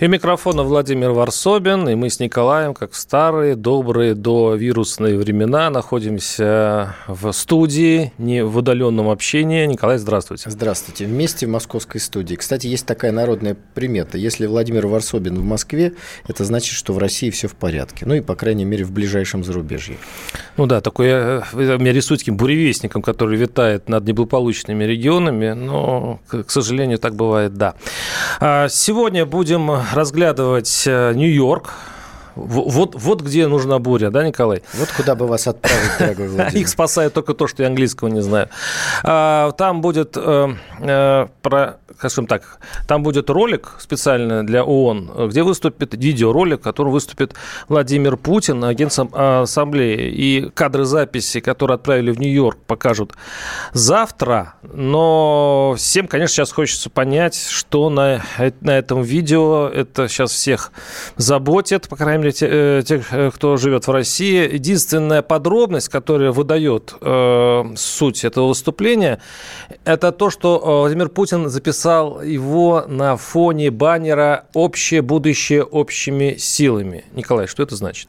И микрофона Владимир Варсобин, и мы с Николаем, как в старые, добрые до вирусные времена, находимся в студии, не в удаленном общении. Николай, здравствуйте. Здравствуйте. Вместе в московской студии. Кстати, есть такая народная примета. Если Владимир Варсобин в Москве, это значит, что в России все в порядке. Ну и, по крайней мере, в ближайшем зарубежье. Ну да, такой э, вы меня рисуете таким буревестником, который витает над неблагополучными регионами, но, к к сожалению, так бывает, да. А, Сегодня будем разглядывать э, Нью-Йорк. Вот, вот где нужна буря, да, Николай? Вот куда бы вас отправить, дорогой Владимир. Их спасает только то, что я английского не знаю. А, Там будет, э, э, про, скажем так, там будет ролик специально для ООН, где выступит видеоролик, в котором выступит Владимир Путин, агент сам- ассамблеи. И кадры записи, которые отправили в Нью-Йорк, покажут завтра. Но всем, конечно, сейчас хочется понять, что на, на этом видео. Это сейчас всех заботит, по крайней мере, те- э, тех, э, кто живет в России. Единственная подробность, которая выдает э, суть этого выступления, это то, что э, Владимир Путин записал его на фоне баннера «Общее будущее общими силами». Николай, что это значит?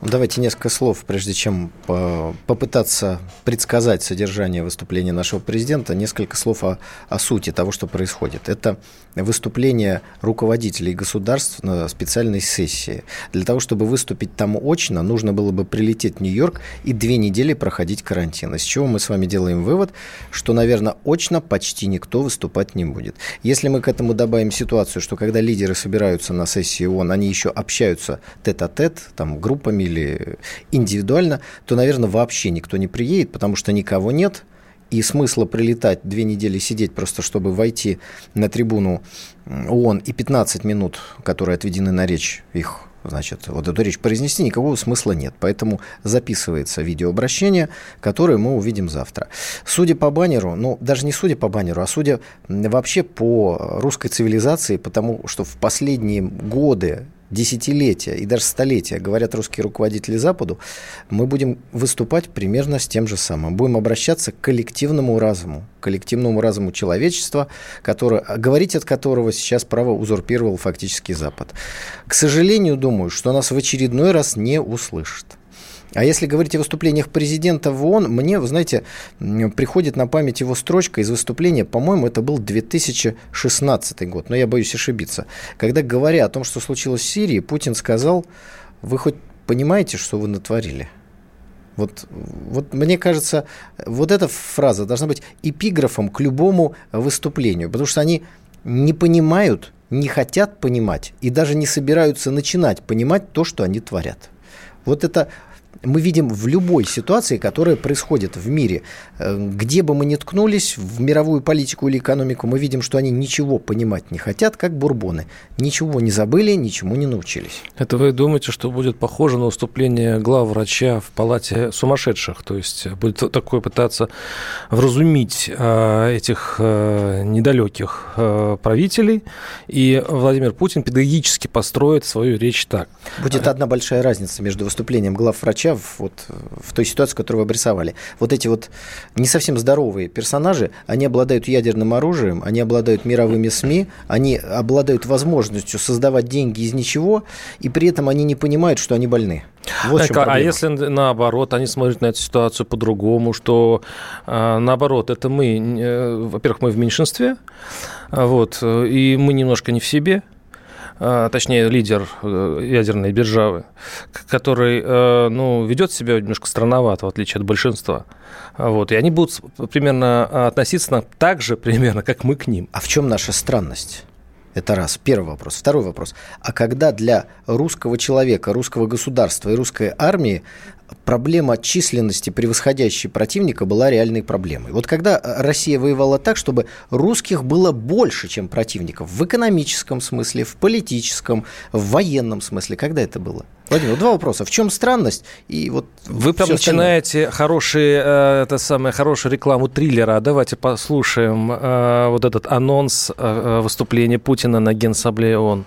Ну, Давайте несколько слов, прежде чем по- попытаться предсказать содержание выступления нашего президента, несколько слов о, о сути того, что происходит. Это выступление руководителей государств на специальной сессии. Для того, чтобы выступить там очно, нужно было бы прилететь в Нью-Йорк и две недели проходить карантин. Из чего мы с вами делаем вывод, что, наверное, очно почти никто выступать не будет. Если мы к этому добавим ситуацию, что когда лидеры собираются на сессии ООН, они еще общаются тет-а-тет, там, группами или индивидуально, то, наверное, вообще никто не приедет, потому что никого нет, и смысла прилетать две недели сидеть просто, чтобы войти на трибуну ООН и 15 минут, которые отведены на речь их Значит, вот эту речь произнести никакого смысла нет. Поэтому записывается видеообращение, которое мы увидим завтра. Судя по баннеру, ну, даже не судя по баннеру, а судя вообще по русской цивилизации, потому что в последние годы десятилетия и даже столетия, говорят русские руководители Западу, мы будем выступать примерно с тем же самым. Будем обращаться к коллективному разуму, коллективному разуму человечества, который, говорить от которого сейчас право узурпировал фактически Запад. К сожалению, думаю, что нас в очередной раз не услышат. А если говорить о выступлениях президента в ООН, мне, вы знаете, приходит на память его строчка из выступления, по-моему, это был 2016 год, но я боюсь ошибиться. Когда, говоря о том, что случилось в Сирии, Путин сказал, вы хоть понимаете, что вы натворили? Вот, вот мне кажется, вот эта фраза должна быть эпиграфом к любому выступлению, потому что они не понимают, не хотят понимать и даже не собираются начинать понимать то, что они творят. Вот это мы видим в любой ситуации, которая происходит в мире. Э, Где бы мы ни ткнулись, в мировую политику или экономику, мы видим, что они ничего понимать не хотят, как бурбоны. Ничего не забыли, ничему не научились. Это вы думаете, что будет похоже на выступление главврача в палате сумасшедших? То есть будет такое пытаться вразумить э, этих э, недалеких правителей, и Владимир Путин педагогически построит свою речь так. Будет одна большая разница между выступлением главврача в, вот, в той ситуации, которую вы обрисовали. Вот эти вот не совсем здоровые персонажи, они обладают ядерным оружием, они обладают мировыми СМИ, они обладают возможностью создавать деньги из ничего, и при этом они не понимают, что они больны. Вот Так, а если наоборот, они смотрят на эту ситуацию по-другому, что э, наоборот, это мы, э, во-первых, мы в меньшинстве, а вот, э, и мы немножко не в себе, точнее, лидер э, ядерной державы, который, э, ну, ведет себя немножко странновато, в отличие от большинства. Вот, и они будут примерно относиться так же примерно, как мы к ним. А в чем наша странность? Это раз. Первый вопрос. Второй вопрос. А когда для русского человека, русского государства и русской армии проблема численности превосходящей противника была реальной проблемой. Вот когда Россия воевала так, чтобы русских было больше, чем противников, в экономическом смысле, в политическом, в военном смысле, когда это было? Владимир, два вопроса. В чем странность? И вот Вы прям начинаете хорошие, э, это самое, хорошую рекламу триллера. Давайте послушаем э, вот этот анонс э, выступления Путина на Генсабле ООН.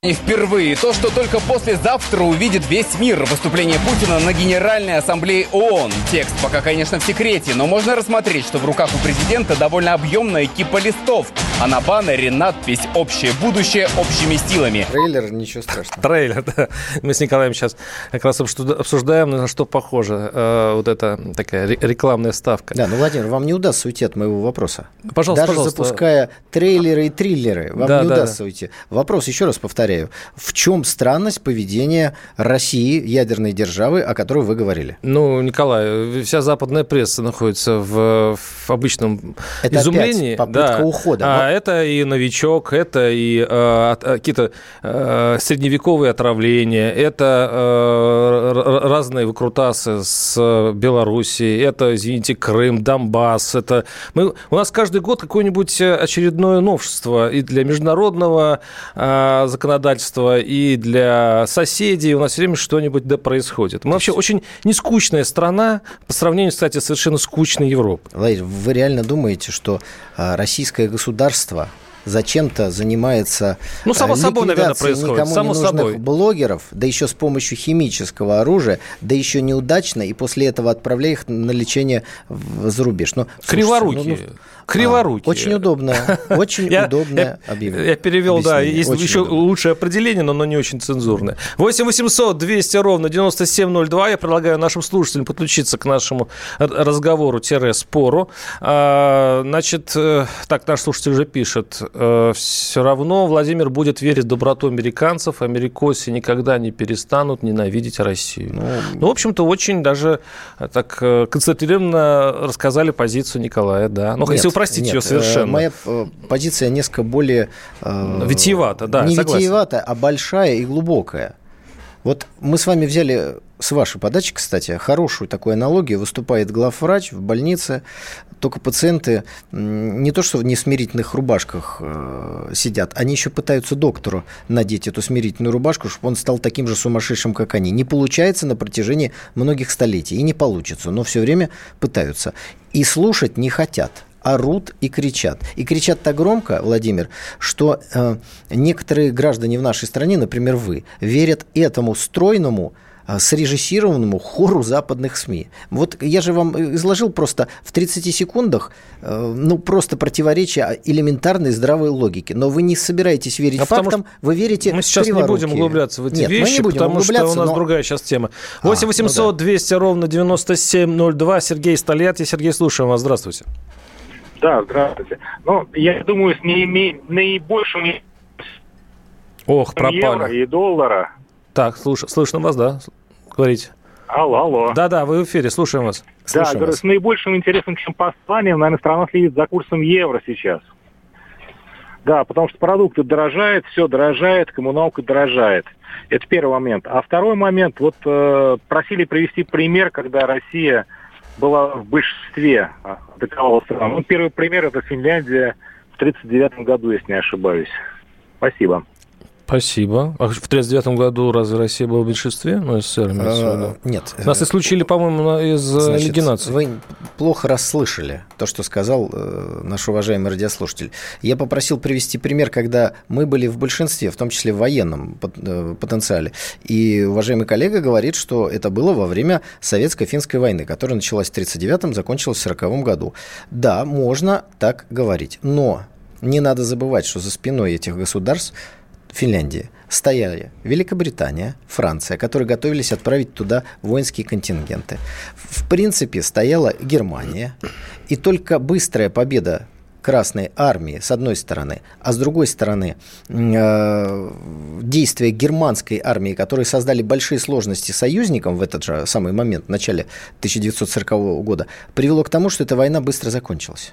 И впервые то, что только послезавтра увидит весь мир выступление Путина на Генеральной Ассамблее ООН. Текст пока, конечно, в секрете, но можно рассмотреть, что в руках у президента довольно объемная кипа листов, а на баннере надпись «Общее будущее общими силами». Трейлер, ничего страшного. Трейлер, да. Мы с Николаем сейчас как раз обсуждаем, на что похоже э, вот эта такая рекламная ставка. Да, ну, Владимир, вам не удастся уйти от моего вопроса. Пожалуйста, Даже пожалуйста. запуская трейлеры и триллеры, вам да, не да, удастся да. уйти. Вопрос, еще раз повторяю повторяю, в чем странность поведения России, ядерной державы, о которой вы говорили? Ну, Николай, вся западная пресса находится в, в обычном это изумлении. Опять попытка да. ухода. А но... это и новичок, это и э, какие-то э, средневековые отравления, это э, разные выкрутасы с Белоруссией, это, извините, Крым, Донбасс. Это мы, у нас каждый год какое-нибудь очередное новшество и для международного э, законодательства законодательства, и для соседей. У нас все время что-нибудь да происходит. Мы вообще очень нескучная страна по сравнению, кстати, совершенно скучной Европы. Владимир, вы реально думаете, что а, российское государство зачем-то занимается ну, само собой, наверное, происходит. никому само не нужных собой. блогеров, да еще с помощью химического оружия, да еще неудачно, и после этого отправляя их на лечение за рубеж. Ну, Криворукие. Ну, ну, Криворукие. А, очень удобно. Очень удобное объявление. Я перевел, да, есть еще лучшее определение, но оно не очень цензурное. 8 800 200 ровно 9702. Я предлагаю нашим слушателям подключиться к нашему разговору-спору. А, значит, э, так наш слушатель уже пишет. Э, Все равно Владимир будет верить в доброту американцев. Америкосы никогда не перестанут ненавидеть Россию. Ну, ну в общем-то, очень даже э, так концентрированно рассказали позицию Николая, да. Ну, если упростить нет, ее совершенно. Моя позиция несколько более... Э, витиевата, да, Не согласен. витиевата, а большая и глубокая. Вот мы с вами взяли с вашей подачи, кстати, хорошую такую аналогию. Выступает главврач в больнице, только пациенты не то что в несмирительных рубашках э, сидят, они еще пытаются доктору надеть эту смирительную рубашку, чтобы он стал таким же сумасшедшим, как они. Не получается на протяжении многих столетий, и не получится, но все время пытаются. И слушать не хотят орут и кричат. И кричат так громко, Владимир, что э, некоторые граждане в нашей стране, например, вы, верят этому стройному срежиссированному хору западных СМИ. Вот я же вам изложил просто в 30 секундах, э, ну, просто противоречие элементарной здравой логике. Но вы не собираетесь верить а фактам, вы верите Мы сейчас не будем углубляться в эти Нет, вещи, мы не будем потому что у нас но... другая сейчас тема. 8 800 а, ну да. 200 ровно 9702. Сергей Столет. Сергей, слушаем вас. Здравствуйте. Да, здравствуйте. Ну, я думаю, с наибольшим Ох, пропали. евро и доллара. Так, слуш, слышно вас, да? Говорите. Алло, алло. Да-да, вы в эфире, слушаем вас. Да, слушаем говорю, вас. с наибольшим интересом, чем посланием, наверное, страна следит за курсом евро сейчас. Да, потому что продукты дорожают, все дорожает, коммуналка дорожает. Это первый момент. А второй момент, вот э, просили привести пример, когда Россия была в большинстве атаковала страну. Ну, первый пример это Финляндия в 1939 году, если не ошибаюсь. Спасибо. Спасибо. А в 1939 году разве Россия была в большинстве? Ну, СССР а, Нет. Нас исключили, по-моему, из Значит, легенации. Вы плохо расслышали то, что сказал э, наш уважаемый радиослушатель. Я попросил привести пример, когда мы были в большинстве, в том числе в военном э, потенциале. И уважаемый коллега говорит, что это было во время Советско-финской войны, которая началась в 1939-м, закончилась в 1940 году. Да, можно так говорить. Но не надо забывать, что за спиной этих государств Финляндии стояли Великобритания, Франция, которые готовились отправить туда воинские контингенты. В принципе, стояла Германия. И только быстрая победа Красной Армии, с одной стороны, а с другой стороны, э, действия германской армии, которые создали большие сложности союзникам в этот же самый момент, в начале 1940 года, привело к тому, что эта война быстро закончилась.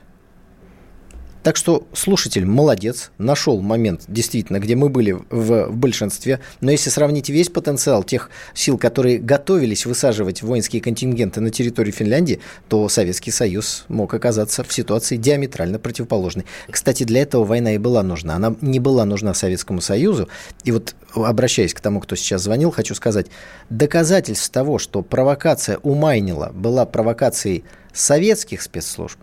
Так что слушатель молодец, нашел момент, действительно, где мы были в, в большинстве. Но если сравнить весь потенциал тех сил, которые готовились высаживать воинские контингенты на территории Финляндии, то Советский Союз мог оказаться в ситуации диаметрально противоположной. Кстати, для этого война и была нужна. Она не была нужна Советскому Союзу. И вот, обращаясь к тому, кто сейчас звонил, хочу сказать, доказательств того, что провокация у Майнила была провокацией советских спецслужб,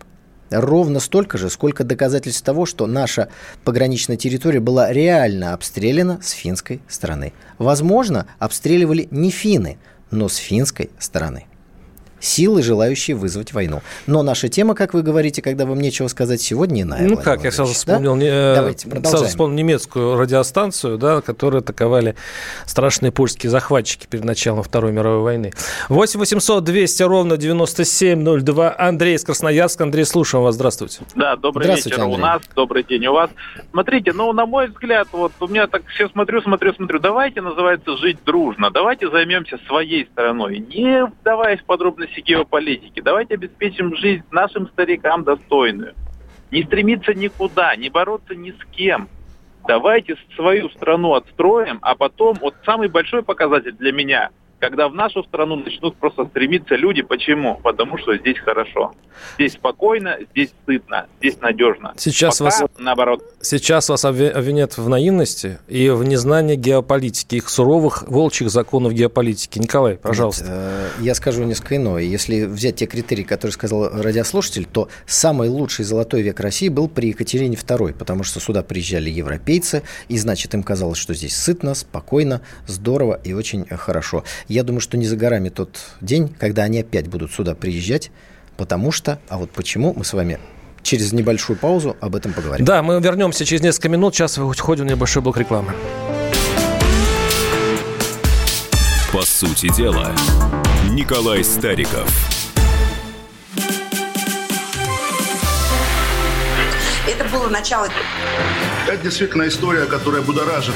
ровно столько же, сколько доказательств того, что наша пограничная территория была реально обстреляна с финской стороны. Возможно, обстреливали не финны, но с финской стороны силы, желающие вызвать войну. Но наша тема, как вы говорите, когда вам нечего сказать, сегодня иная. Ну как, я сразу вспомнил, да? не, Давайте, сразу вспомнил немецкую радиостанцию, да, которую атаковали страшные польские захватчики перед началом Второй мировой войны. 8 800 200 ровно 9702. Андрей из Красноярска. Андрей, слушаем вас. Здравствуйте. Да, добрый вечер Андрей. у нас, добрый день у вас. Смотрите, ну, на мой взгляд, вот у меня так все смотрю, смотрю, смотрю. Давайте, называется, жить дружно. Давайте займемся своей стороной. Не вдаваясь в подробности вопросе геополитики. Давайте обеспечим жизнь нашим старикам достойную. Не стремиться никуда, не бороться ни с кем. Давайте свою страну отстроим, а потом, вот самый большой показатель для меня – когда в нашу страну начнут просто стремиться люди. Почему? Потому что здесь хорошо. Здесь спокойно, здесь сытно, здесь надежно. Сейчас Пока, вас, наоборот. Сейчас вас обвинят в наивности и в незнании геополитики, их суровых волчьих законов геополитики. Николай, пожалуйста. Нет, э, я скажу несколько иное. Если взять те критерии, которые сказал радиослушатель, то самый лучший золотой век России был при Екатерине II, потому что сюда приезжали европейцы, и значит им казалось, что здесь сытно, спокойно, здорово и очень хорошо. Я думаю, что не за горами тот день, когда они опять будут сюда приезжать, потому что, а вот почему, мы с вами через небольшую паузу об этом поговорим. Да, мы вернемся через несколько минут. Сейчас уходим в небольшой блок рекламы. По сути дела, Николай Стариков. Это было начало. Это действительно история, которая будоражит.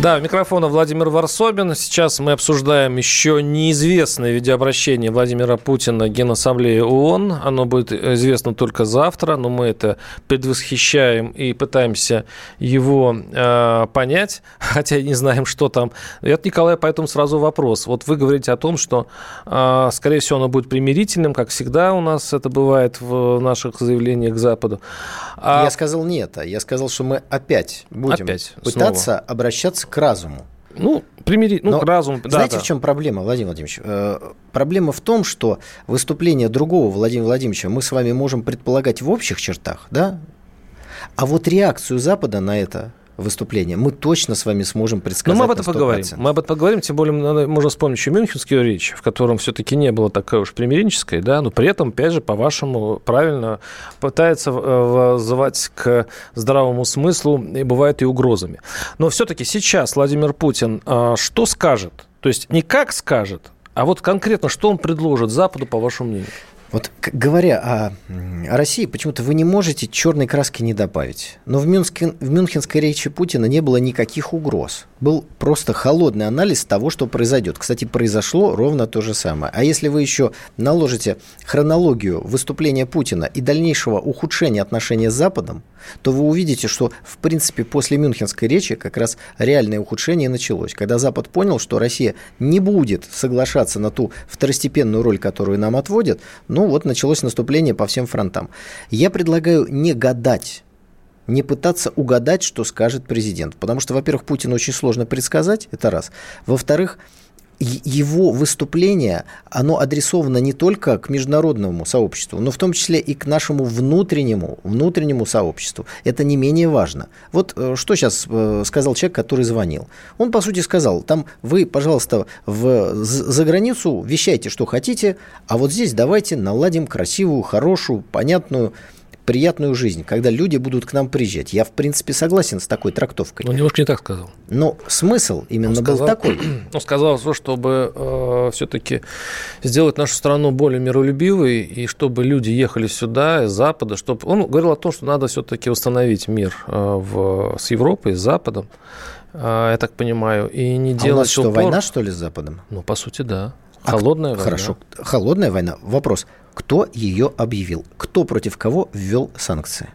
да, у микрофона Владимир Варсобин. Сейчас мы обсуждаем еще неизвестное видеообращение Владимира Путина Генассамблеи ООН. Оно будет известно только завтра, но мы это предвосхищаем и пытаемся его э, понять, хотя не знаем, что там. И от Николая поэтому сразу вопрос. Вот вы говорите о том, что, э, скорее всего, оно будет примирительным, как всегда у нас это бывает в наших заявлениях к Западу. А... Я сказал нет, а я сказал, что мы опять будем опять, пытаться снова. обращаться к разуму. Ну, примирить, ну, Но, к разуму. Да, знаете, да. в чем проблема, Владимир Владимирович? Э, проблема в том, что выступление другого Владимира Владимировича мы с вами можем предполагать в общих чертах, да? А вот реакцию Запада на это выступления, мы точно с вами сможем предсказать. Но мы об этом поговорим. Мы об этом поговорим, тем более можно вспомнить еще Мюнхенскую речь, в котором все-таки не было такой уж примиренческой, да, но при этом, опять же, по-вашему, правильно пытается вызывать к здравому смыслу и бывает и угрозами. Но все-таки сейчас Владимир Путин а, что скажет? То есть не как скажет, а вот конкретно что он предложит Западу, по вашему мнению? Вот говоря о, о России, почему-то вы не можете черной краски не добавить. Но в, Мюнхен, в мюнхенской речи Путина не было никаких угроз. Был просто холодный анализ того, что произойдет. Кстати, произошло ровно то же самое. А если вы еще наложите хронологию выступления Путина и дальнейшего ухудшения отношений с Западом, то вы увидите, что, в принципе, после Мюнхенской речи как раз реальное ухудшение началось. Когда Запад понял, что Россия не будет соглашаться на ту второстепенную роль, которую нам отводят, ну вот началось наступление по всем фронтам. Я предлагаю не гадать не пытаться угадать, что скажет президент. Потому что, во-первых, Путин очень сложно предсказать, это раз. Во-вторых, его выступление, оно адресовано не только к международному сообществу, но в том числе и к нашему внутреннему, внутреннему сообществу. Это не менее важно. Вот э, что сейчас э, сказал человек, который звонил. Он, по сути, сказал, там вы, пожалуйста, в, за границу вещайте, что хотите, а вот здесь давайте наладим красивую, хорошую, понятную приятную жизнь, когда люди будут к нам приезжать. Я, в принципе, согласен с такой трактовкой. Он ну, немножко не так сказал. Но смысл именно он сказал, был такой. Он сказал, чтобы э, все-таки сделать нашу страну более миролюбивой, и чтобы люди ехали сюда, из Запада, чтобы... Он говорил о том, что надо все-таки установить мир э, в, с Европой, с Западом, э, я так понимаю, и не делать... А у нас что, упор... война, что ли, с Западом? Ну, по сути, да. А холодная а, война. Хорошо, холодная война. Вопрос, кто ее объявил? Кто против кого ввел санкции?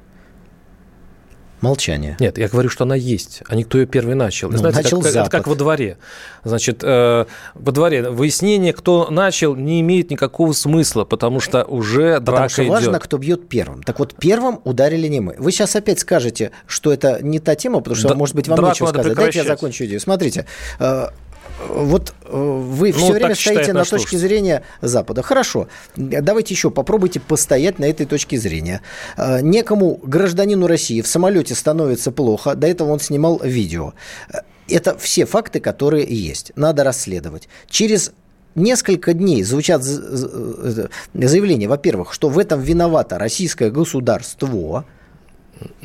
Молчание. Нет, я говорю, что она есть, а не кто ее первый начал. Ну, Знаете, начал как, Запад. Это как во дворе. Значит, э, во дворе выяснение, кто начал, не имеет никакого смысла, потому что уже потому драка что идет. важно, кто бьет первым. Так вот, первым ударили не мы. Вы сейчас опять скажете, что это не та тема, потому что, да, может быть, вам нечего сказать. Прекращать. Дайте я закончу идею. Смотрите, э, вот э, вы все ну, время стоите на точке зрения Запада. Хорошо, давайте еще попробуйте постоять на этой точке зрения. Э, некому гражданину России в самолете становится плохо. До этого он снимал видео. Э, это все факты, которые есть. Надо расследовать. Через несколько дней звучат заявления, во-первых, что в этом виновато российское государство –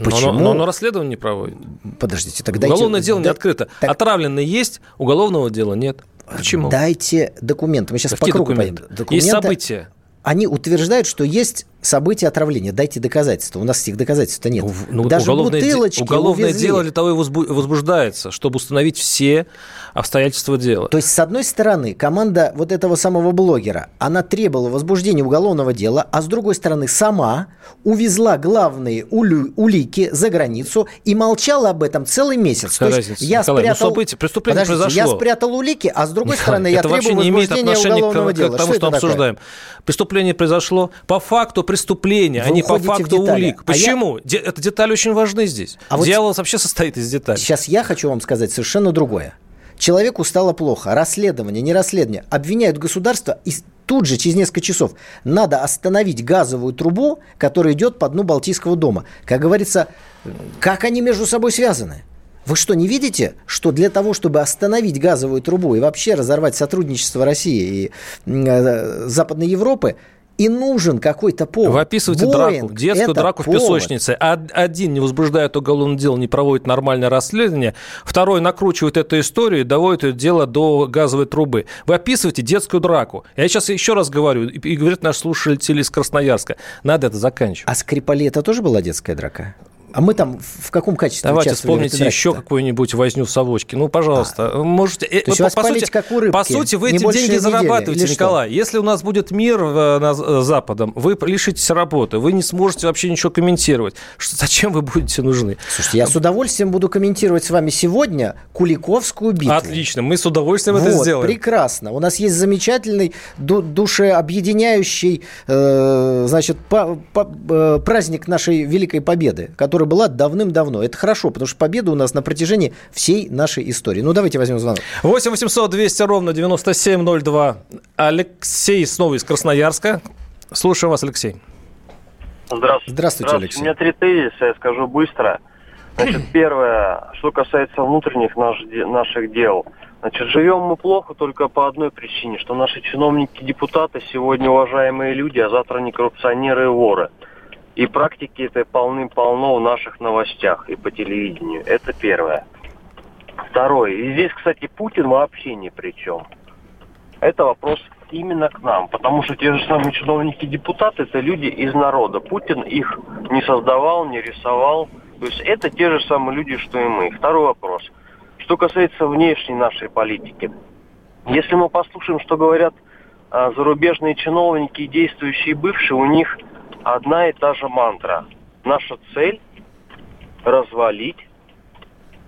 Почему? Но, но, но оно расследование не проводит. Подождите, тогда... Уголовное дайте, дело да, не открыто. Так... Отравленный есть, уголовного дела нет. Почему? Дайте документы. Мы сейчас Какие по кругу документы? Поедем. Документы... Есть события. Они утверждают, что есть событие отравления. Дайте доказательства. У нас этих доказательств-то нет. Ну, Даже уголовное бутылочки де... Уголовное увезли. дело для того и возбуждается, чтобы установить все обстоятельства дела. То есть, с одной стороны, команда вот этого самого блогера, она требовала возбуждения уголовного дела, а с другой стороны, сама увезла главные улю... улики за границу и молчала об этом целый месяц. Какая То есть, разница? я Николай, ну, спрятал... ну, событие, преступление Подождите, произошло. Я спрятал улики, а с другой стороны, я требую возбуждения уголовного к, дела. к тому, что, что обсуждаем. Преступление произошло по факту преступления, Вы а не по факту улик. Почему? А я... Эта деталь очень важны здесь. А Дьявол вот вообще состоит из деталей. Сейчас я хочу вам сказать совершенно другое. Человеку стало плохо, расследование, не расследование, обвиняют государство и тут же, через несколько часов, надо остановить газовую трубу, которая идет по дну Балтийского дома. Как говорится, как они между собой связаны? Вы что, не видите, что для того, чтобы остановить газовую трубу и вообще разорвать сотрудничество России и э, Западной Европы, и нужен какой-то повод. Вы описываете Боинг драку, детскую драку повод. в песочнице. Один не возбуждает уголовное дело, не проводит нормальное расследование, второй накручивает эту историю и доводит это дело до газовой трубы. Вы описываете детскую драку. Я сейчас еще раз говорю, и говорит наш слушатель из Красноярска, надо это заканчивать. А Скрипали это тоже была детская драка? А мы там в каком качестве Давайте вспомните еще какую-нибудь возню совочки. Ну, пожалуйста. А. Можете... То есть по, по, сути, как у рыбки, по сути, вы эти деньги зарабатываете, Николай. Что? Если у нас будет мир э, на, э, Западом, вы лишитесь работы, вы не сможете вообще ничего комментировать. Что, зачем вы будете нужны? Слушайте, я с удовольствием буду комментировать с вами сегодня Куликовскую битву. Отлично, мы с удовольствием вот, это сделаем. прекрасно. У нас есть замечательный душеобъединяющий э, значит, по, по, э, праздник нашей Великой Победы, который которая была давным-давно. Это хорошо, потому что победа у нас на протяжении всей нашей истории. Ну, давайте возьмем звонок. 8 800 200 ровно 9702. Алексей снова из Красноярска. Слушаю вас, Алексей. Здравствуйте. Здравствуйте, Алексей. У меня три тезиса, я скажу быстро. Значит, первое, что касается внутренних наш, наших дел. Значит, живем мы плохо только по одной причине, что наши чиновники, депутаты сегодня уважаемые люди, а завтра не коррупционеры и воры. И практики это полным-полно в наших новостях и по телевидению. Это первое. Второе. И здесь, кстати, Путин вообще ни при чем. Это вопрос именно к нам, потому что те же самые чиновники-депутаты это люди из народа. Путин их не создавал, не рисовал. То есть это те же самые люди, что и мы. Второй вопрос. Что касается внешней нашей политики. Если мы послушаем, что говорят а, зарубежные чиновники и действующие бывшие, у них одна и та же мантра. Наша цель – развалить,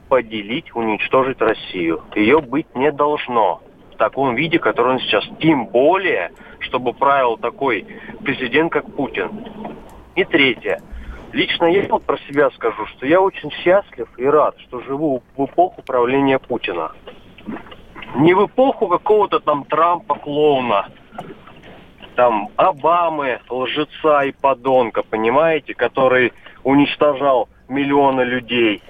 поделить, уничтожить Россию. Ее быть не должно в таком виде, который он сейчас. Тем более, чтобы правил такой президент, как Путин. И третье. Лично я вот про себя скажу, что я очень счастлив и рад, что живу в эпоху правления Путина. Не в эпоху какого-то там Трампа клоуна, там Обамы, лжеца и подонка, понимаете, который уничтожал миллионы людей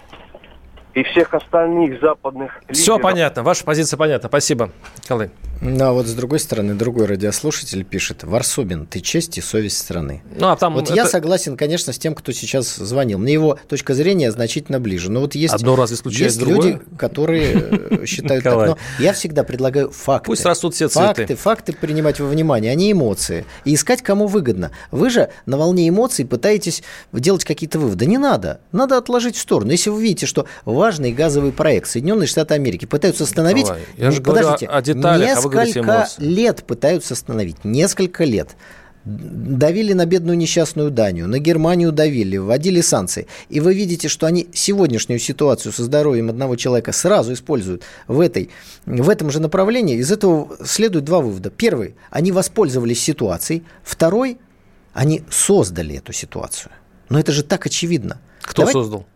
и всех остальных западных Все понятно, ваша позиция понятна. Спасибо, Николай. Ну, а вот с другой стороны, другой радиослушатель пишет, Варсобин, ты честь и совесть страны. Ну, а там вот это... я согласен, конечно, с тем, кто сейчас звонил. Мне его точка зрения значительно ближе. Но вот есть, Одно раз есть другое. люди, которые э, считают так. Но я всегда предлагаю факты. Пусть растут все факты, цветы. Факты принимать во внимание, а не эмоции. И искать, кому выгодно. Вы же на волне эмоций пытаетесь делать какие-то выводы. Не надо. Надо отложить в сторону. Если вы видите, что важный газовый проект Соединенные Штаты Америки пытаются остановить... Николай, я же подождите, говорю о деталях, несколько лет пытаются остановить. Несколько лет. Давили на бедную несчастную Данию, на Германию давили, вводили санкции. И вы видите, что они сегодняшнюю ситуацию со здоровьем одного человека сразу используют в, этой, в этом же направлении. Из этого следует два вывода. Первый, они воспользовались ситуацией. Второй, они создали эту ситуацию. Но это же так очевидно. Кто Давай- создал?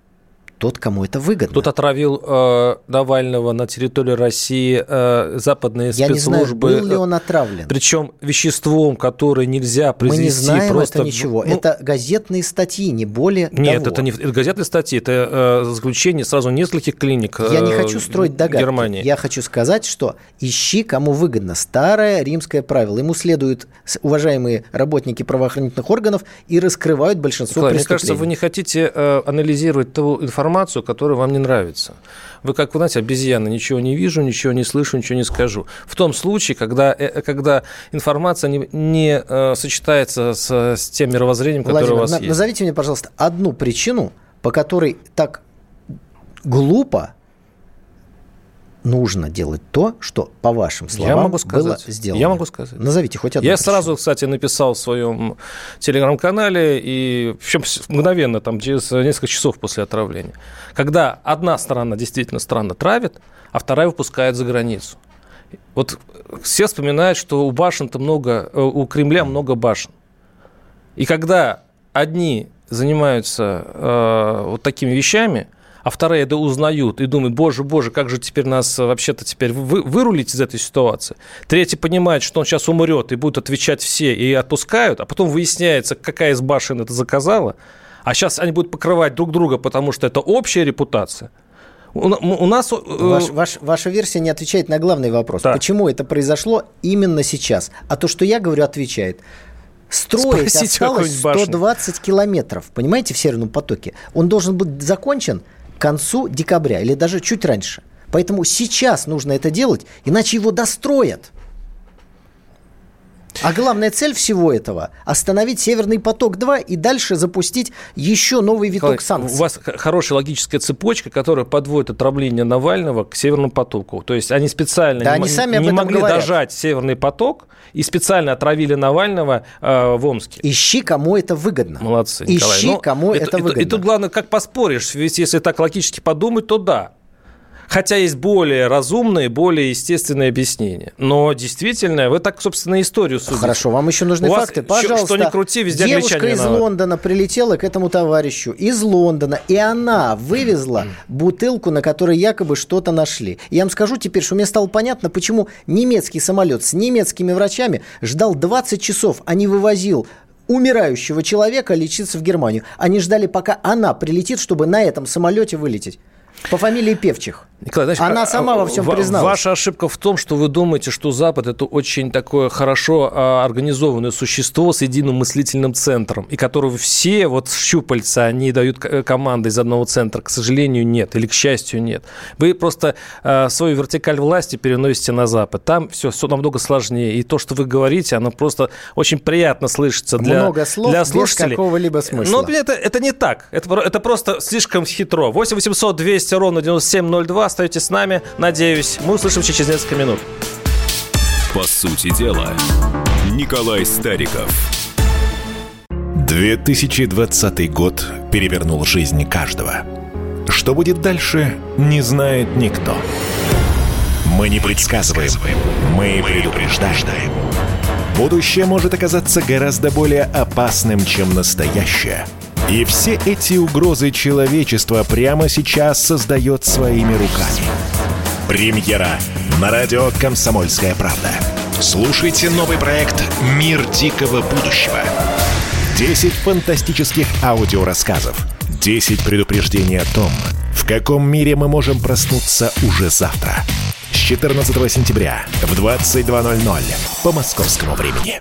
Тот, кому это выгодно. Кто-то отравил э, Навального на территории России э, западные Я не знаю, спецслужбы. был ли он отравлен. Причем веществом, которое нельзя Мы произвести не знаем просто... это ничего. ну, это газетные статьи, не более Нет, того. это не это газетные статьи, это э, заключение сразу нескольких клиник Я не э, хочу строить догадки. Германии. Я хочу сказать, что ищи, кому выгодно. Старое римское правило. Ему следуют уважаемые работники правоохранительных органов и раскрывают большинство Николай, мне преступлений. кажется, вы не хотите э, анализировать ту информацию, которая вам не нравится. Вы, как вы знаете, обезьяна, ничего не вижу, ничего не слышу, ничего не скажу. В том случае, когда, э, когда информация не, не э, сочетается с, с тем мировоззрением, которое Владимир, у вас на- есть. назовите мне, пожалуйста, одну причину, по которой так глупо нужно делать то, что, по вашим словам, Я могу сказать. было сделано. Я могу сказать. Назовите хоть одну Я причину. сразу, кстати, написал в своем телеграм-канале, и причем с- мгновенно, там, через несколько часов после отравления, когда одна сторона действительно странно травит, а вторая выпускает за границу. Вот все вспоминают, что у башен-то много, э, у Кремля много башен. И когда одни занимаются э, вот такими вещами, а вторые это узнают и думают, боже, боже, как же теперь нас э, вообще-то теперь вы, вырулить из этой ситуации. Третий понимает, что он сейчас умрет и будут отвечать все, и отпускают, а потом выясняется, какая из башен это заказала, а сейчас они будут покрывать друг друга, потому что это общая репутация. У, нас... э, Ваш- ваш- ваша версия не отвечает на главный вопрос. Так. Почему это произошло именно сейчас? А то, что я говорю, отвечает. Строить Спросите осталось какую-нибудь башню. 120 километров, понимаете, в Северном потоке. Он должен быть закончен к концу декабря или даже чуть раньше. Поэтому сейчас нужно это делать, иначе его достроят. А главная цель всего этого – остановить Северный поток-2 и дальше запустить еще новый виток Николай, санкций. У вас хорошая логическая цепочка, которая подводит отравление Навального к Северному потоку. То есть они специально Да, не, они сами не могли говорят. дожать Северный поток и специально отравили Навального э, в Омске. Ищи, кому это выгодно. Молодцы, Николай. Ищи, Ну, кому и- это и- выгодно. И тут главное, как поспоришь. Ведь если так логически подумать, то да. Хотя есть более разумные, более естественные объяснения. Но действительно, вы так, собственно, историю судите. Хорошо, вам еще нужны У факты. Пожалуйста. Что ни крути, везде Девушка из виноваты. Лондона прилетела к этому товарищу из Лондона, и она вывезла бутылку, на которой якобы что-то нашли. Я вам скажу теперь, что мне стало понятно, почему немецкий самолет с немецкими врачами ждал 20 часов, а не вывозил умирающего человека лечиться в Германию. Они ждали, пока она прилетит, чтобы на этом самолете вылететь. По фамилии Певчих. Николай, знаете, Она а- сама во всем призналась. Ваша ошибка в том, что вы думаете, что Запад это очень такое хорошо а, организованное существо с единым мыслительным центром, и которого все вот щупальца, они дают э, команды из одного центра. К сожалению, нет, или к счастью, нет. Вы просто а, свою вертикаль власти переносите на Запад. Там все, намного сложнее. И то, что вы говорите, оно просто очень приятно слышится для, Много слов для без слушателей. какого-либо смысла. Но это, это не так. Это, это просто слишком хитро. 8 800 200 ровно 9702. Остаетесь с нами. Надеюсь. Мы услышимся через несколько минут. По сути дела, Николай Стариков. 2020 год перевернул жизнь каждого. Что будет дальше, не знает никто. Мы не предсказываем, мы предупреждаем. Будущее может оказаться гораздо более опасным, чем настоящее. И все эти угрозы человечество прямо сейчас создает своими руками. Премьера на радио «Комсомольская правда». Слушайте новый проект «Мир дикого будущего». 10 фантастических аудиорассказов. 10 предупреждений о том, в каком мире мы можем проснуться уже завтра. С 14 сентября в 22.00 по московскому времени.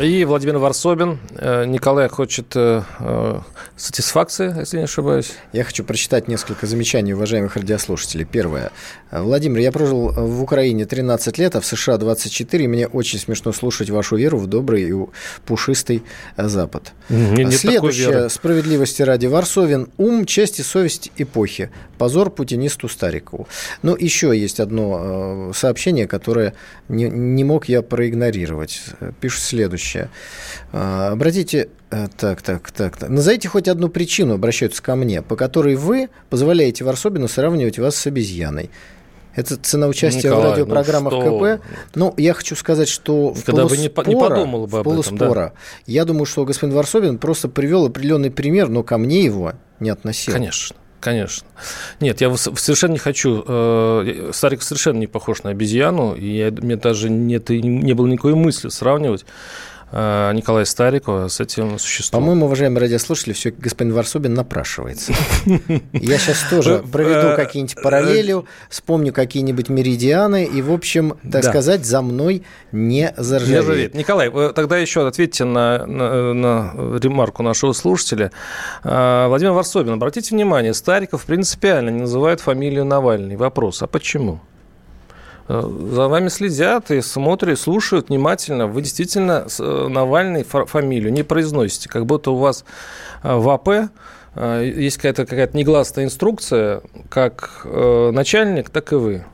И Владимир Варсобин. Э, Николай хочет э, э, сатисфакции, если не ошибаюсь. Я хочу прочитать несколько замечаний уважаемых радиослушателей. Первое. Владимир, я прожил в Украине 13 лет, а в США 24. И мне очень смешно слушать вашу веру в добрый и пушистый Запад. Нет Следующее. Справедливости ради. Варсовин. Ум, честь и совесть эпохи. Позор путинисту Старикову. Ну, еще есть одно сообщение, которое не, не мог я проигнорировать. Пишет следующее следующее. А, обратите, э, так, так, так, так. Назовите хоть одну причину, обращаются ко мне, по которой вы позволяете Варсобину сравнивать вас с обезьяной. Это цена участия Николай, в радиопрограммах ну КП. Ну, я хочу сказать, что Никогда в полуспора, бы не, не подумал бы об этом, да? я думаю, что господин Варсобин просто привел определенный пример, но ко мне его не относил. Конечно. Конечно. Нет, я совершенно не хочу. Э, Старик совершенно не похож на обезьяну, и я, мне даже нет, не было никакой мысли сравнивать. Э, Николая Старикова с этим существом. По-моему, уважаемые радиослушатели, все господин Варсобин напрашивается. Я сейчас тоже проведу э, какие-нибудь параллели, вспомню какие-нибудь меридианы, и, в общем, так сказать, за мной не заржавеет. Николай, тогда еще ответьте на, на, на ремарку нашего слушателя. Э, Владимир Варсобин, обратите внимание, Стариков принципиально не называет фамилию Навальный. Вопрос, а почему? Э, за вами следят и смотрят, слушают внимательно. Вы действительно э, Навальный фамилию не произносите, как будто у вас э, в АП есть какая-то какая-то негласная инструкция, как начальник, так и вы.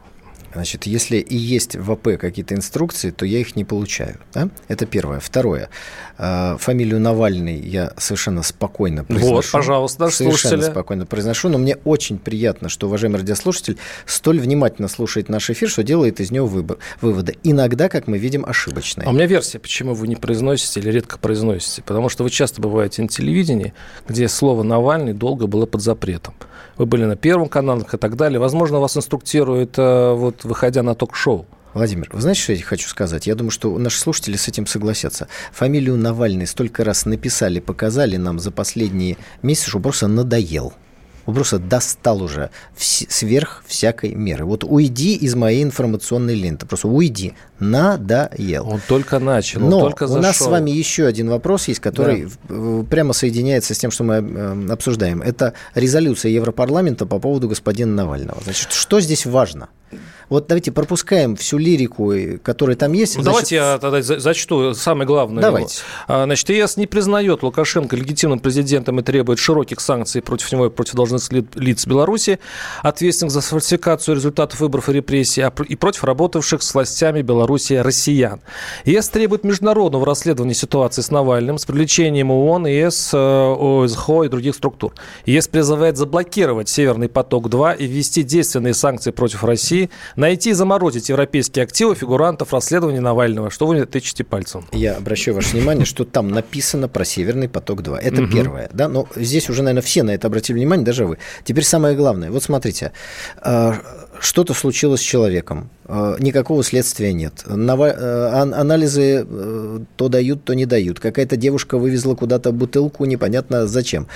Значит, если и есть в АП какие-то инструкции, то я их не получаю. Да? Это первое. Второе. А, фамилию Навальный я совершенно спокойно произношу. Вот, пожалуйста, Совершенно слушатели. спокойно произношу. Но мне очень приятно, что уважаемый радиослушатель столь внимательно слушает наш эфир, что делает из него выбор, выводы. Иногда, как мы видим, ошибочные. А у меня версия, почему вы не произносите или редко произносите. Потому что вы часто бываете на телевидении, где слово «Навальный» долго было под запретом. Вы были на Первом канале и так далее. Возможно, вас инструктируют, э, вот, выходя на ток-шоу. Владимир, вы знаете, что я хочу сказать? Я думаю, что наши слушатели с этим согласятся. Фамилию Навальный столько раз написали, показали нам за последние месяцы, что просто надоел. Он просто достал уже сверх всякой меры. Вот уйди из моей информационной ленты. Просто уйди. Надоел. Он только начал, Но только зашел. у нас с вами еще один вопрос есть, который да. прямо соединяется с тем, что мы э, обсуждаем. Это резолюция Европарламента по поводу господина Навального. Значит, что здесь важно? Вот давайте пропускаем всю лирику, которая там есть. Ну, значит... Давайте я тогда зачту самое главное. Давайте. Его. Значит, ЕС не признает Лукашенко легитимным президентом и требует широких санкций против него и против должностных лиц Беларуси, ответственных за фальсификацию результатов выборов и репрессий, а и против работавших с властями Беларуси россиян. ЕС требует международного расследования ситуации с Навальным, с привлечением ООН, ЕС, э, ОСХО и других структур. ЕС призывает заблокировать «Северный поток-2» и ввести действенные санкции против России – найти и заморозить европейские активы фигурантов расследования Навального. Что вы тычете пальцем? Я обращаю ваше внимание, что там написано про Северный поток-2. Это угу. первое. Да? Но здесь уже, наверное, все на это обратили внимание, даже вы. Теперь самое главное. Вот смотрите. А, что-то случилось с человеком, а, никакого следствия нет. Э, анализы э, то дают, то не дают. Какая-то девушка вывезла куда-то бутылку, непонятно зачем.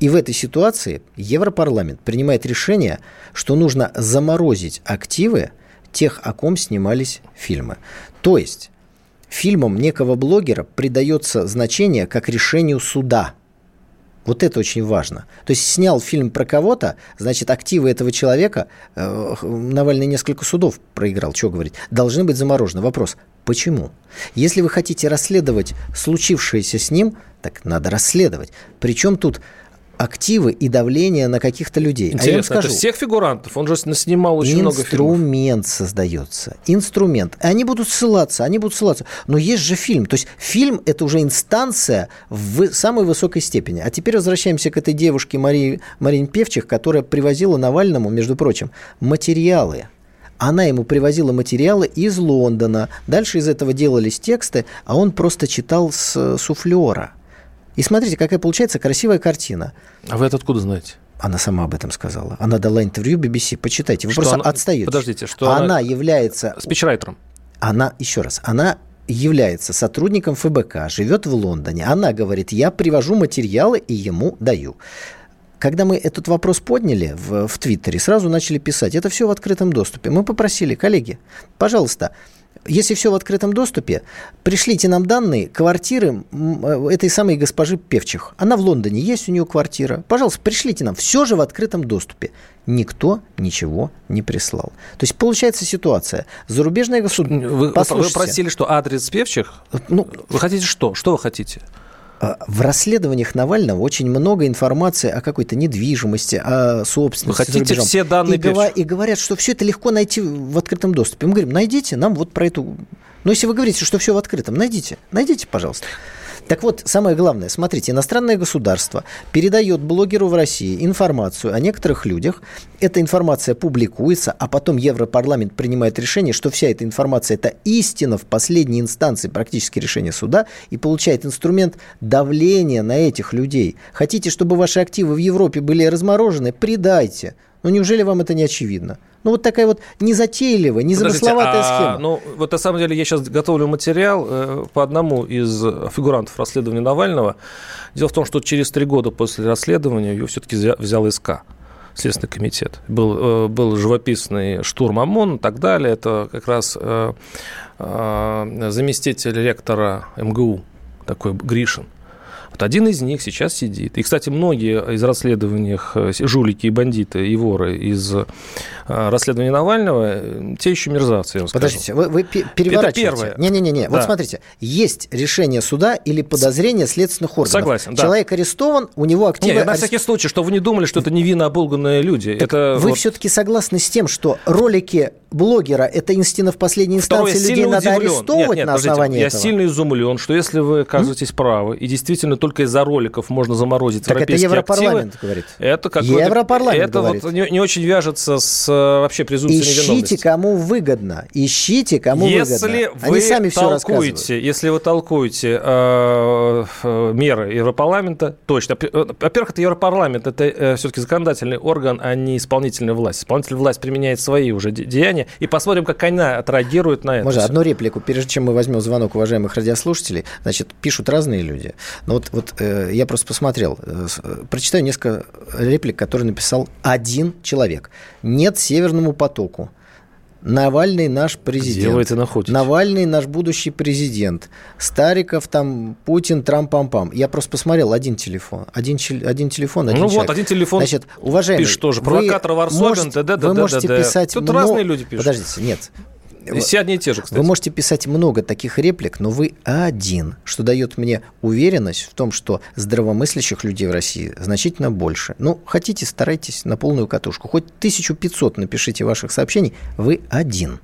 И в этой ситуации Европарламент принимает решение, что нужно заморозить активы тех, о ком снимались фильмы. То есть фильмам некого блогера придается значение как решению суда. Вот это очень важно. То есть снял фильм про кого-то, значит, активы этого человека, э, Навальный несколько судов проиграл, что говорить, должны быть заморожены. Вопрос, почему? Если вы хотите расследовать случившееся с ним, так надо расследовать. Причем тут активы и давление на каких-то людей. Интересно, а я вам скажу, это всех фигурантов? Он же снимал очень много фильмов. Инструмент создается. Инструмент. И они будут ссылаться, они будут ссылаться. Но есть же фильм. То есть фильм – это уже инстанция в самой высокой степени. А теперь возвращаемся к этой девушке Марии, Марине Певчих, которая привозила Навальному, между прочим, материалы. Она ему привозила материалы из Лондона. Дальше из этого делались тексты, а он просто читал с суфлера. И смотрите, какая получается красивая картина. А вы это откуда знаете? Она сама об этом сказала. Она дала интервью BBC. Почитайте. Вы что просто она... отстаете. Подождите, что она, она является... Спичрайтером. Она, еще раз, она является сотрудником ФБК, живет в Лондоне. Она говорит, я привожу материалы и ему даю. Когда мы этот вопрос подняли в, в Твиттере, сразу начали писать, это все в открытом доступе. Мы попросили, коллеги, пожалуйста, если все в открытом доступе, пришлите нам данные квартиры э, этой самой госпожи Певчих. Она в Лондоне, есть у нее квартира. Пожалуйста, пришлите нам. Все же в открытом доступе. Никто ничего не прислал. То есть получается ситуация. Зарубежное государство... Вы, вы просили, что адрес Певчих? Ну, вы хотите что? Что вы хотите? А, в расследованиях Навального очень много информации о какой-то недвижимости, о собственности. Вы хотите все данные и, гова- и говорят, что все это легко найти в открытом доступе. Мы говорим, найдите нам вот про эту... Но если вы говорите, что все в открытом, найдите, найдите, пожалуйста. Так вот, самое главное, смотрите, иностранное государство передает блогеру в России информацию о некоторых людях, эта информация публикуется, а потом Европарламент принимает решение, что вся эта информация – это истина в последней инстанции практически решения суда и получает инструмент давления на этих людей. Хотите, чтобы ваши активы в Европе были разморожены? Предайте. Ну неужели вам это не очевидно? Ну, вот такая вот незатейливая, незамысловатая Подождите, схема. А, ну, вот на самом деле я сейчас готовлю материал э, по одному из фигурантов расследования Навального. Дело в том, что через три года после расследования ее все-таки взял СК. Следственный комитет. Был, э, был живописный штурм ОМОН и так далее. Это как раз э, э, заместитель ректора МГУ, такой Гришин. Вот один из них сейчас сидит. И, кстати, многие из расследований э, жулики и бандиты и воры из э, расследования Навального, э, те еще мерзавцы, я вам Подождите, вы, вы переворачиваете. Это первое. Не-не-не, да. вот смотрите, есть решение суда или подозрение следственных органов. Согласен, да. Человек арестован, у него активы... Нет, на всякий случай, что вы не думали, что это невинно оболганные люди. Так это вы вот... все-таки согласны с тем, что ролики блогера – это истина в последней инстанции, Второе, людей надо удивлен. арестовывать нет, нет, на основании я этого? Я сильно изумлен, что если вы оказываетесь mm? правы, и действительно только из-за роликов можно заморозить так европейские это Европарламент активы, говорит. Это как Европарламент это говорит. вот не, не очень вяжется с э, вообще презумпцией Ищите, кому выгодно. Ищите, кому если выгодно. Вы Они сами все рассказывают. Если вы толкуете э, э, меры Европарламента, точно. Во-первых, это Европарламент, это все-таки законодательный орган, а не исполнительная власть. Исполнительная власть применяет свои уже деяния. И посмотрим, как она отреагирует на это. Можно одну реплику, прежде чем мы возьмем звонок уважаемых радиослушателей. Значит, пишут разные люди. Но вот, вот э, я просто посмотрел, э, э, прочитаю несколько реплик, которые написал один человек. Нет Северному потоку. Навальный наш президент. Где вы это находите? Навальный наш будущий президент. Стариков там, Путин, Трамп-пам-пам. Я просто посмотрел один телефон. Один, один телефон, один Ну человек. вот, один телефон Значит, уважаемый, пишет тоже. Провокатор Варсобин, да, да, да, Вы можете писать Тут разные люди пишут. Подождите, нет. Все одни и те же, кстати. Вы можете писать много таких реплик, но вы один, что дает мне уверенность в том, что здравомыслящих людей в России значительно больше. Ну, хотите, старайтесь на полную катушку. Хоть 1500 напишите ваших сообщений, вы один.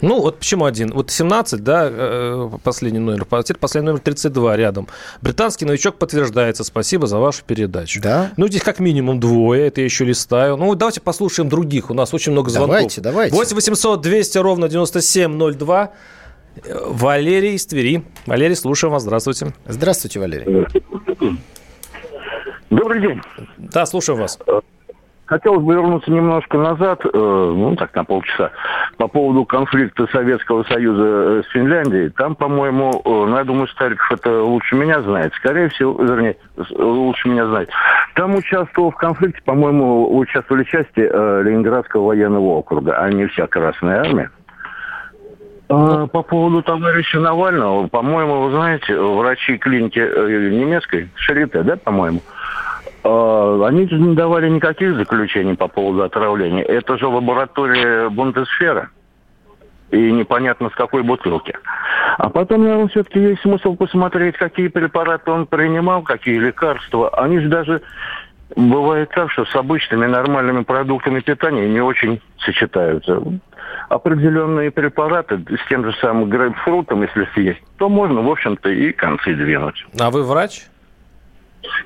Ну, вот почему один? Вот 17, да, э, последний номер, последний номер 32 рядом. Британский новичок подтверждается. Спасибо за вашу передачу. Да? Ну, здесь как минимум двое, это я еще листаю. Ну, давайте послушаем других. У нас очень много звонков. Давайте, давайте. 8 800 200 ровно 9702. Валерий из Твери. Валерий, слушаем вас. Здравствуйте. Здравствуйте, Валерий. Добрый день. Да, слушаем вас. Хотелось бы вернуться немножко назад, э, ну так на полчаса, по поводу конфликта Советского Союза э, с Финляндией. Там, по-моему, э, ну я думаю, Стариков это лучше меня знает, скорее всего, вернее, лучше меня знает. Там участвовал в конфликте, по-моему, участвовали части э, Ленинградского военного округа, а не вся Красная Армия. По поводу товарища Навального, по-моему, вы знаете, врачи клиники немецкой, Шарите, да, по-моему, они не давали никаких заключений по поводу отравления. Это же лаборатория Бундесфера. И непонятно с какой бутылки. А потом, наверное, все-таки есть смысл посмотреть, какие препараты он принимал, какие лекарства. Они же даже бывает так, что с обычными нормальными продуктами питания не очень сочетаются. Определенные препараты с тем же самым грейпфрутом, если съесть, то можно, в общем-то, и концы двинуть. А вы врач?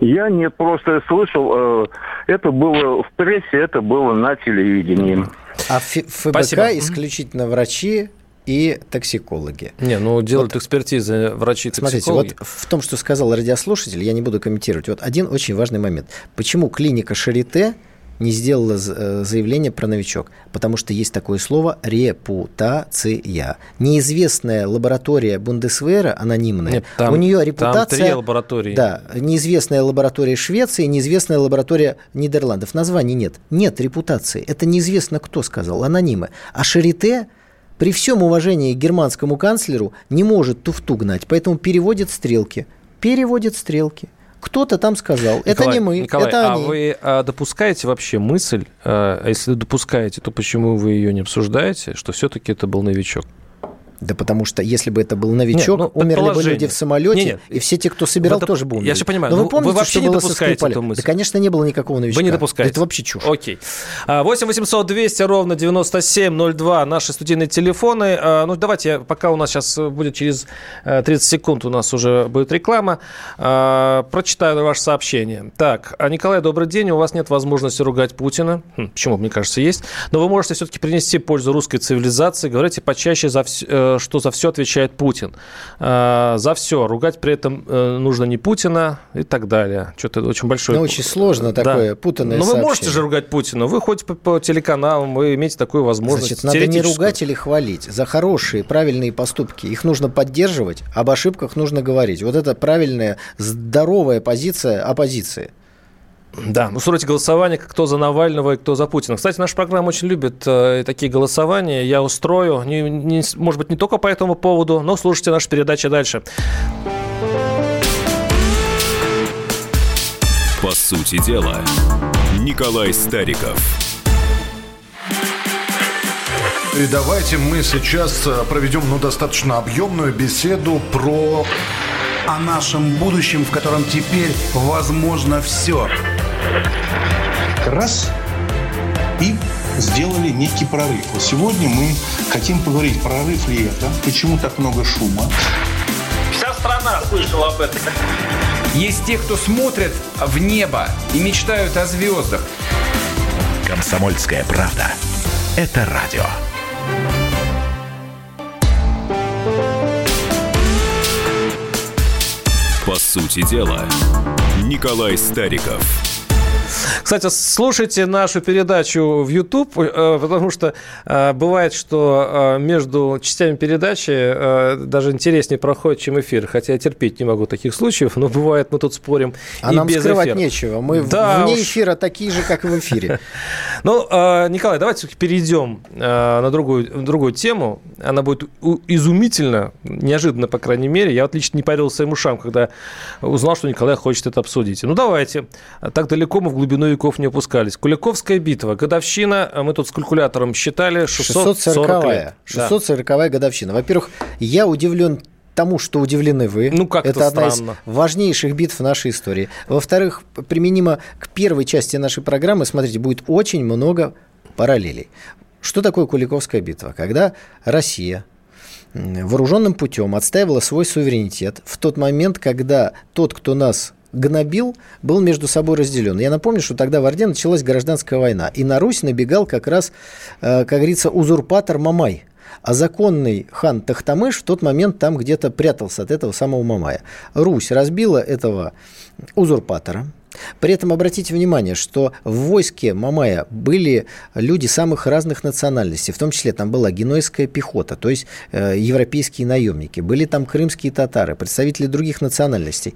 Я не просто слышал, э, это было в прессе, это было на телевидении. А в ФБК Спасибо. исключительно врачи и токсикологи. Не, ну делают вот, экспертизы врачи токсикологи. Смотрите, вот в том, что сказал радиослушатель, я не буду комментировать. Вот один очень важный момент. Почему клиника Шарите не сделала э, заявление про новичок? Потому что есть такое слово репутация. Неизвестная лаборатория Бундесвера, анонимная, Нет, там, у нее репутация... Там три лаборатории. Да, неизвестная лаборатория Швеции, неизвестная лаборатория Нидерландов. Названий нет. Нет репутации. Это неизвестно кто сказал, анонимы. А Шарите при всем уважении к германскому канцлеру не может туфту гнать, поэтому переводит стрелки. Переводит стрелки. Кто-то там сказал. Николай, это не мы, Николай, это а они. вы а, допускаете вообще мысль, а, если допускаете, то почему вы ее не обсуждаете, что все-таки это был новичок? Да потому что если бы это был новичок, Нет, ну, умерли бы люди в самолете, Нет, и все те, кто собирал, доп- тоже бы умерли. Я все понимаю. Но Ну, вы помните, вы вообще что не было со допускаете Скрипалем? эту мысль? Да, конечно, не было никакого новичка. Вы не допускаете? Это вообще чушь. Окей. А, 8 800 200 ровно 9702 наши студийные телефоны. А, Ну, давайте, я- пока у нас сейчас будет через э, 30 секунд, у нас уже будет реклама, а, прочитаю ваше сообщение. Так, а, Николай, добрый день. У вас нет возможности ругать Путина. Хм, Почему, мне кажется, есть. Но вы можете все-таки принести пользу русской цивилизации. Говорите почаще, за вс- э, что за все отвечает Путин. А, За все. Ругать при этом э, нужно не Путина и так далее. Что-то очень большое. Ну, очень сложно такое путанное Но вы можете сообщение. же ругать Путина. Вы ходите по, по телеканалам, вы имеете такую возможность. Значит, надо не ругать или хвалить. За хорошие, правильные поступки. Их нужно поддерживать, об ошибках нужно говорить. Вот это правильная, здоровая позиция оппозиции. Да, ну голосование, кто за Навального и кто за Путина. Кстати, наша программа очень любит э, такие голосования. Я устрою, не, не- может быть, не только по этому поводу, но слушайте наши передачи дальше. По сути дела, Николай Стариков. И давайте мы сейчас э, проведем ну, достаточно объемную беседу про... о нашем будущем, в котором теперь возможно все. Раз и сделали некий прорыв. Вот сегодня мы хотим поговорить, прорыв ли это, почему так много шума. Вся страна слышала об этом. Есть те, кто смотрят в небо и мечтают о звездах. Комсомольская правда. Это радио. По сути дела, Николай Стариков. Кстати, слушайте нашу передачу в YouTube, э, потому что э, бывает, что э, между частями передачи даже интереснее проходит, чем эфир. Хотя я терпеть не могу таких случаев, но бывает, мы тут спорим А и нам без скрывать эфира. нечего. Мы Да вне уж. эфира такие же, как и в эфире. Ну, Николай, давайте перейдем на другую, другую тему. Она будет изумительно, неожиданно, по крайней мере. Я вот лично не поверил своим ушам, когда узнал, что Николай хочет это обсудить. Ну, давайте. Так далеко мы в глубину веков не опускались. Куликовская битва, годовщина. Мы тут с калькулятором считали 640 лет. 640-я. Да. 640-я годовщина. Во-первых, я удивлен тому, что удивлены вы. Ну, как-то Это одна странно. из важнейших битв нашей истории. Во-вторых, применимо к первой части нашей программы, смотрите, будет очень много параллелей. Что такое Куликовская битва? Когда Россия вооруженным путем отстаивала свой суверенитет в тот момент, когда тот, кто нас гнобил, был между собой разделен. Я напомню, что тогда в Орде началась гражданская война, и на Русь набегал как раз, э, как говорится, узурпатор Мамай. А законный хан Тахтамыш в тот момент там где-то прятался от этого самого Мамая. Русь разбила этого узурпатора. При этом обратите внимание, что в войске Мамая были люди самых разных национальностей, в том числе там была генуэзская пехота, то есть э, европейские наемники, были там крымские татары, представители других национальностей.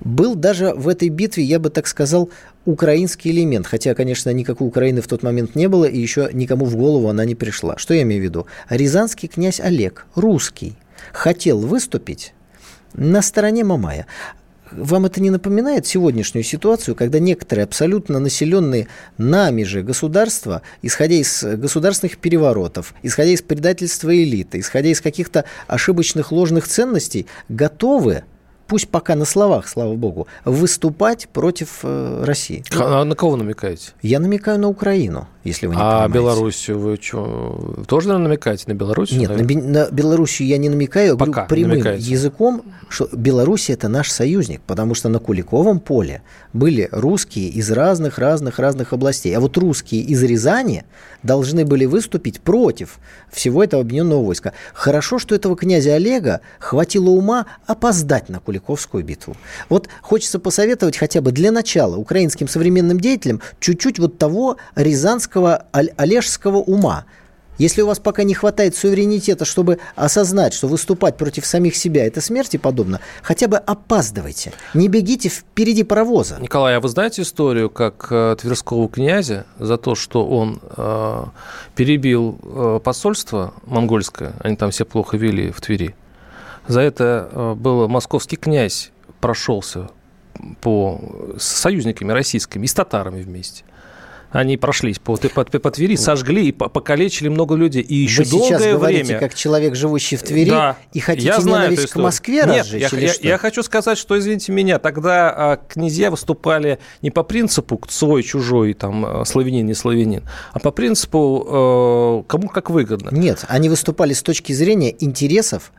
Был даже в этой битве, я бы так сказал, украинский элемент, хотя, конечно, никакой Украины в тот момент не было, и еще никому в голову она не пришла. Что я имею в виду? Рязанский князь Олег, русский, хотел выступить на стороне Мамая. Вам это не напоминает сегодняшнюю ситуацию, когда некоторые абсолютно населенные нами же государства, исходя из государственных переворотов, исходя из предательства элиты, исходя из каких-то ошибочных ложных ценностей, готовы, пусть пока на словах, слава богу, выступать против э, России? А на кого намекаете? Я намекаю на Украину. Если вы не а понимаете. Белоруссию вы что, тоже наверное, намекаете на Белоруссию? Нет, на, на Белоруссию я не намекаю, Пока говорю прямым намекаете. языком, что Беларусь это наш союзник, потому что на Куликовом поле были русские из разных-разных-разных областей. А вот русские из Рязани должны были выступить против всего этого объединенного войска. Хорошо, что этого князя Олега хватило ума опоздать на Куликовскую битву. Вот хочется посоветовать хотя бы для начала украинским современным деятелям чуть-чуть вот того рязанского, оль- олежского ума. Если у вас пока не хватает суверенитета, чтобы осознать, что выступать против самих себя – это смерти подобно, хотя бы опаздывайте. Не бегите впереди паровоза. Николай, а вы знаете историю, как э, Тверского князя за то, что он э, перебил э, посольство монгольское, они там все плохо вели в Твери, за это э, был московский князь прошелся по, с союзниками российскими и с татарами вместе. Они прошлись по, по, по Твери, сожгли и по- покалечили много людей. И еще Вы долгое сейчас говорите, время... как человек, живущий в Твери, Да. и хотите Я знаю ненависть к. Москве Нет, разжечь я, я- что? я хочу сказать, что, извините меня, тогда а, князья выступали не по принципу свой, чужой, там, а, славянин, не славянин, а по принципу э, кому как выгодно. Нет, они выступали с точки зрения интересов,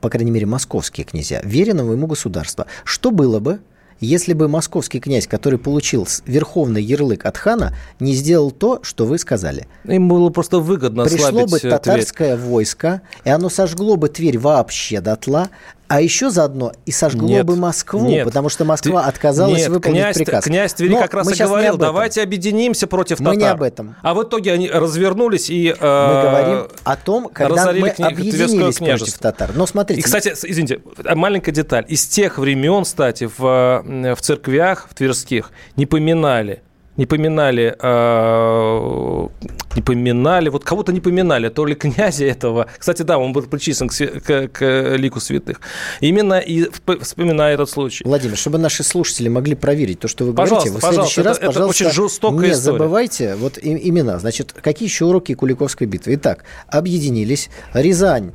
по крайней мере, московские князья, веренного ему государства. Что было бы, если бы московский князь, который получил верховный ярлык от хана, не сделал то, что вы сказали? Им было просто выгодно Пришло бы э, Тверь. татарское войско, и оно сожгло бы Тверь вообще дотла, а еще заодно и сожгло Нет, бы Москву, нет. потому что Москва Ты- отказалась Нет, выполнить князь, приказ. Князь Твери Но как раз мы и говорил, давайте объединимся против Мы татар. не об этом. А в итоге они развернулись и... Мы говорим о том, когда мы кни- объединились против татар. Но смотрите, И, кстати, извините, маленькая деталь. Из тех времен, кстати, в, э, в церквях, в тверских, не поминали не поминали, э, не поминали, вот кого-то не поминали, то ли князя этого. Кстати, да, он был причислен к, к- к лику святых. Именно и вспоминая этот случай. Владимир, чтобы наши слушатели могли проверить то, что вы Пожалуйста, говорите, вы в следующий пожалуйста, раз, это- это пожалуйста, очень жестокая не история. забывайте вот имена. Значит, какие еще уроки Куликовской битвы? Итак, объединились. Рязань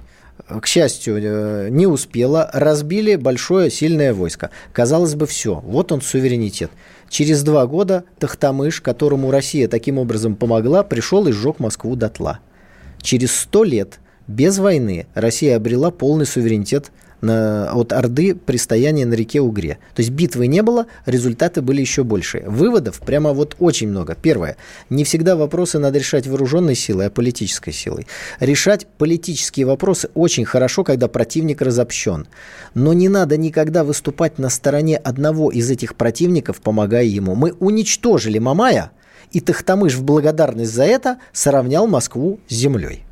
к счастью, э, не успела, разбили большое сильное войско. Казалось бы, все, вот он суверенитет. Через два года Тахтамыш, которому Россия таким образом помогла, пришел и сжег Москву дотла. Через сто лет без войны Россия обрела полный суверенитет на, от Орды при стоянии на реке Угре. То есть битвы не было, результаты были еще больше. Выводов прямо вот очень много. Первое. Не всегда вопросы надо решать вооруженной силой, а политической силой. Решать политические вопросы очень хорошо, когда противник разобщен. Но не надо никогда выступать на стороне одного из этих противников, помогая ему. Мы уничтожили Мамая, и Тахтамыш в благодарность за это сравнял Москву с землей.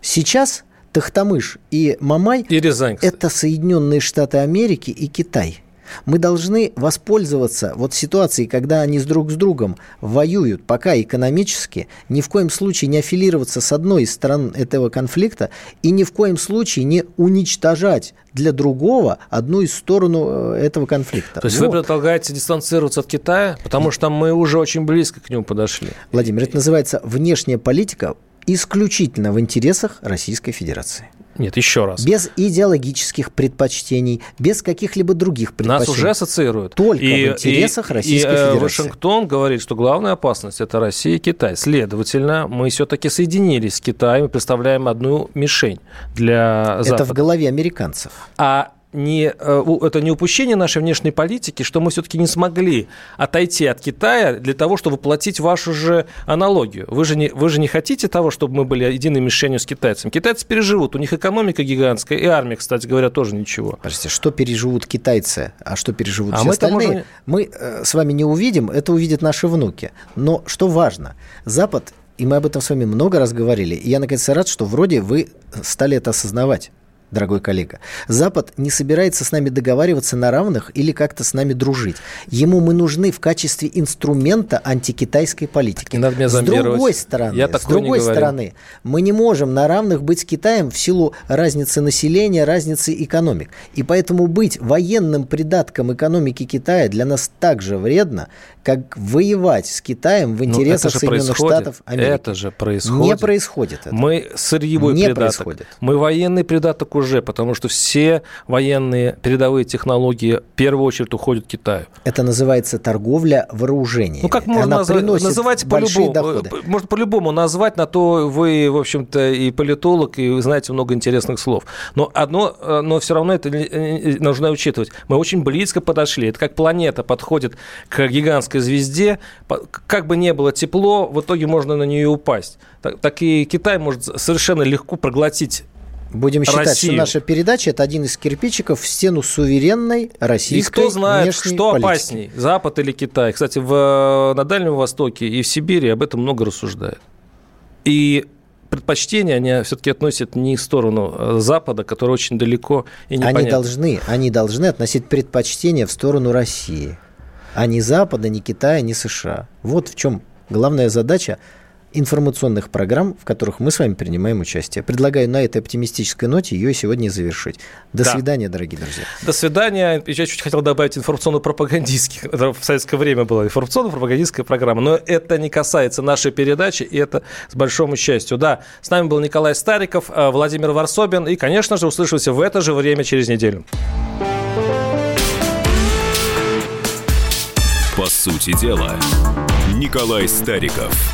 Сейчас Тахтамыш и Мамай И Рязань, кстати. это Соединенные Штаты Америки и Китай. Мы должны воспользоваться вот ситуацией, когда они с друг с другом воюют, пока экономически, ни в коем случае не аффилироваться с одной из сторон этого конфликта и ни в коем случае не уничтожать для другого одну из сторон э, этого конфликта. То есть Вот. вы предлагаете дистанцироваться от Китая, потому что мы уже очень близко к нему подошли. Владимир, это называется внешняя политика исключительно в интересах Российской Федерации. Нет, еще раз. Без идеологических предпочтений, без каких-либо других предпочтений. Нас уже ассоциируют. Только в интересах Российской и, э, Федерации. Вашингтон говорит, что главная опасность – это Россия и Китай. Следовательно, мы все-таки соединились с Китаем и представляем одну мишень для Это Запада. в голове американцев. А не, э, это не упущение нашей внешней политики, что мы все-таки не смогли отойти от Китая для того, чтобы воплотить вашу же аналогию. Вы же, не, вы же не хотите того, чтобы мы были единой мишенью с китайцами. Китайцы переживут, у них экономика гигантская, и армия, кстати говоря, тоже ничего. Подождите, что переживут китайцы, а что переживут А все мы-то остальные, можем- мы э, с вами не увидим, это увидят наши внуки. Но что важно, Запад, и мы об этом с вами много раз говорили, и я, наконец, рад, что вроде вы стали это осознавать. Дорогой коллега, Запад не собирается с нами договариваться на равных или как-то с нами дружить. Ему мы нужны в качестве инструмента антикитайской политики. Не надо меня с другой стороны, Я с другой стороны, мы не можем на равных быть с Китаем в силу разницы населения, разницы экономик. И поэтому быть военным придатком экономики Китая для нас так же вредно, как воевать с Китаем в Ну, интересах Соединенных происходит. Штатов Америки. Это же происходит. Не происходит это. Мы сырьевой Не придаток. происходит. Мы военный придаток уже уже, потому что все военные передовые технологии в первую очередь уходят к Китаю. Это называется торговля вооружениями. Ну, как можно Она называть, называть по-любому, доходы. можно по-любому назвать, на то вы, в общем-то, и политолог, и вы знаете много интересных слов. Но одно, э, но все равно это нужно учитывать. Мы очень близко подошли. Это как планета подходит к гигантской звезде, как бы не было тепло, в итоге можно на нее упасть. Так, так и Китай может совершенно легко проглотить Будем считать, Россию. что наша передача это один из кирпичиков в стену суверенной российской И кто знает, что политики. опасней, Запад или Китай. Кстати, в, на Дальнем Востоке и в Сибири об этом много рассуждают. И предпочтения они все-таки относят не в сторону э, Запада, который очень далеко и непонятно. Они должны, они должны относить предпочтения в сторону России, а не Запада, не Китая, не США. Вот в чем главная задача информационных программ, в которых мы с вами принимаем участие. Предлагаю на этой оптимистической ноте ее сегодня завершить. До да. свидания, дорогие друзья. До свидания. Я чуть хотел добавить информационно-пропагандистских. Это в советское время была информационно-пропагандистская программа. Но это не касается нашей передачи, и это с большим счастью. Да, с нами был Николай Стариков, э, Владимир Варсобин. И, конечно же, услышимся в это же время через неделю. По сути дела, Николай Стариков.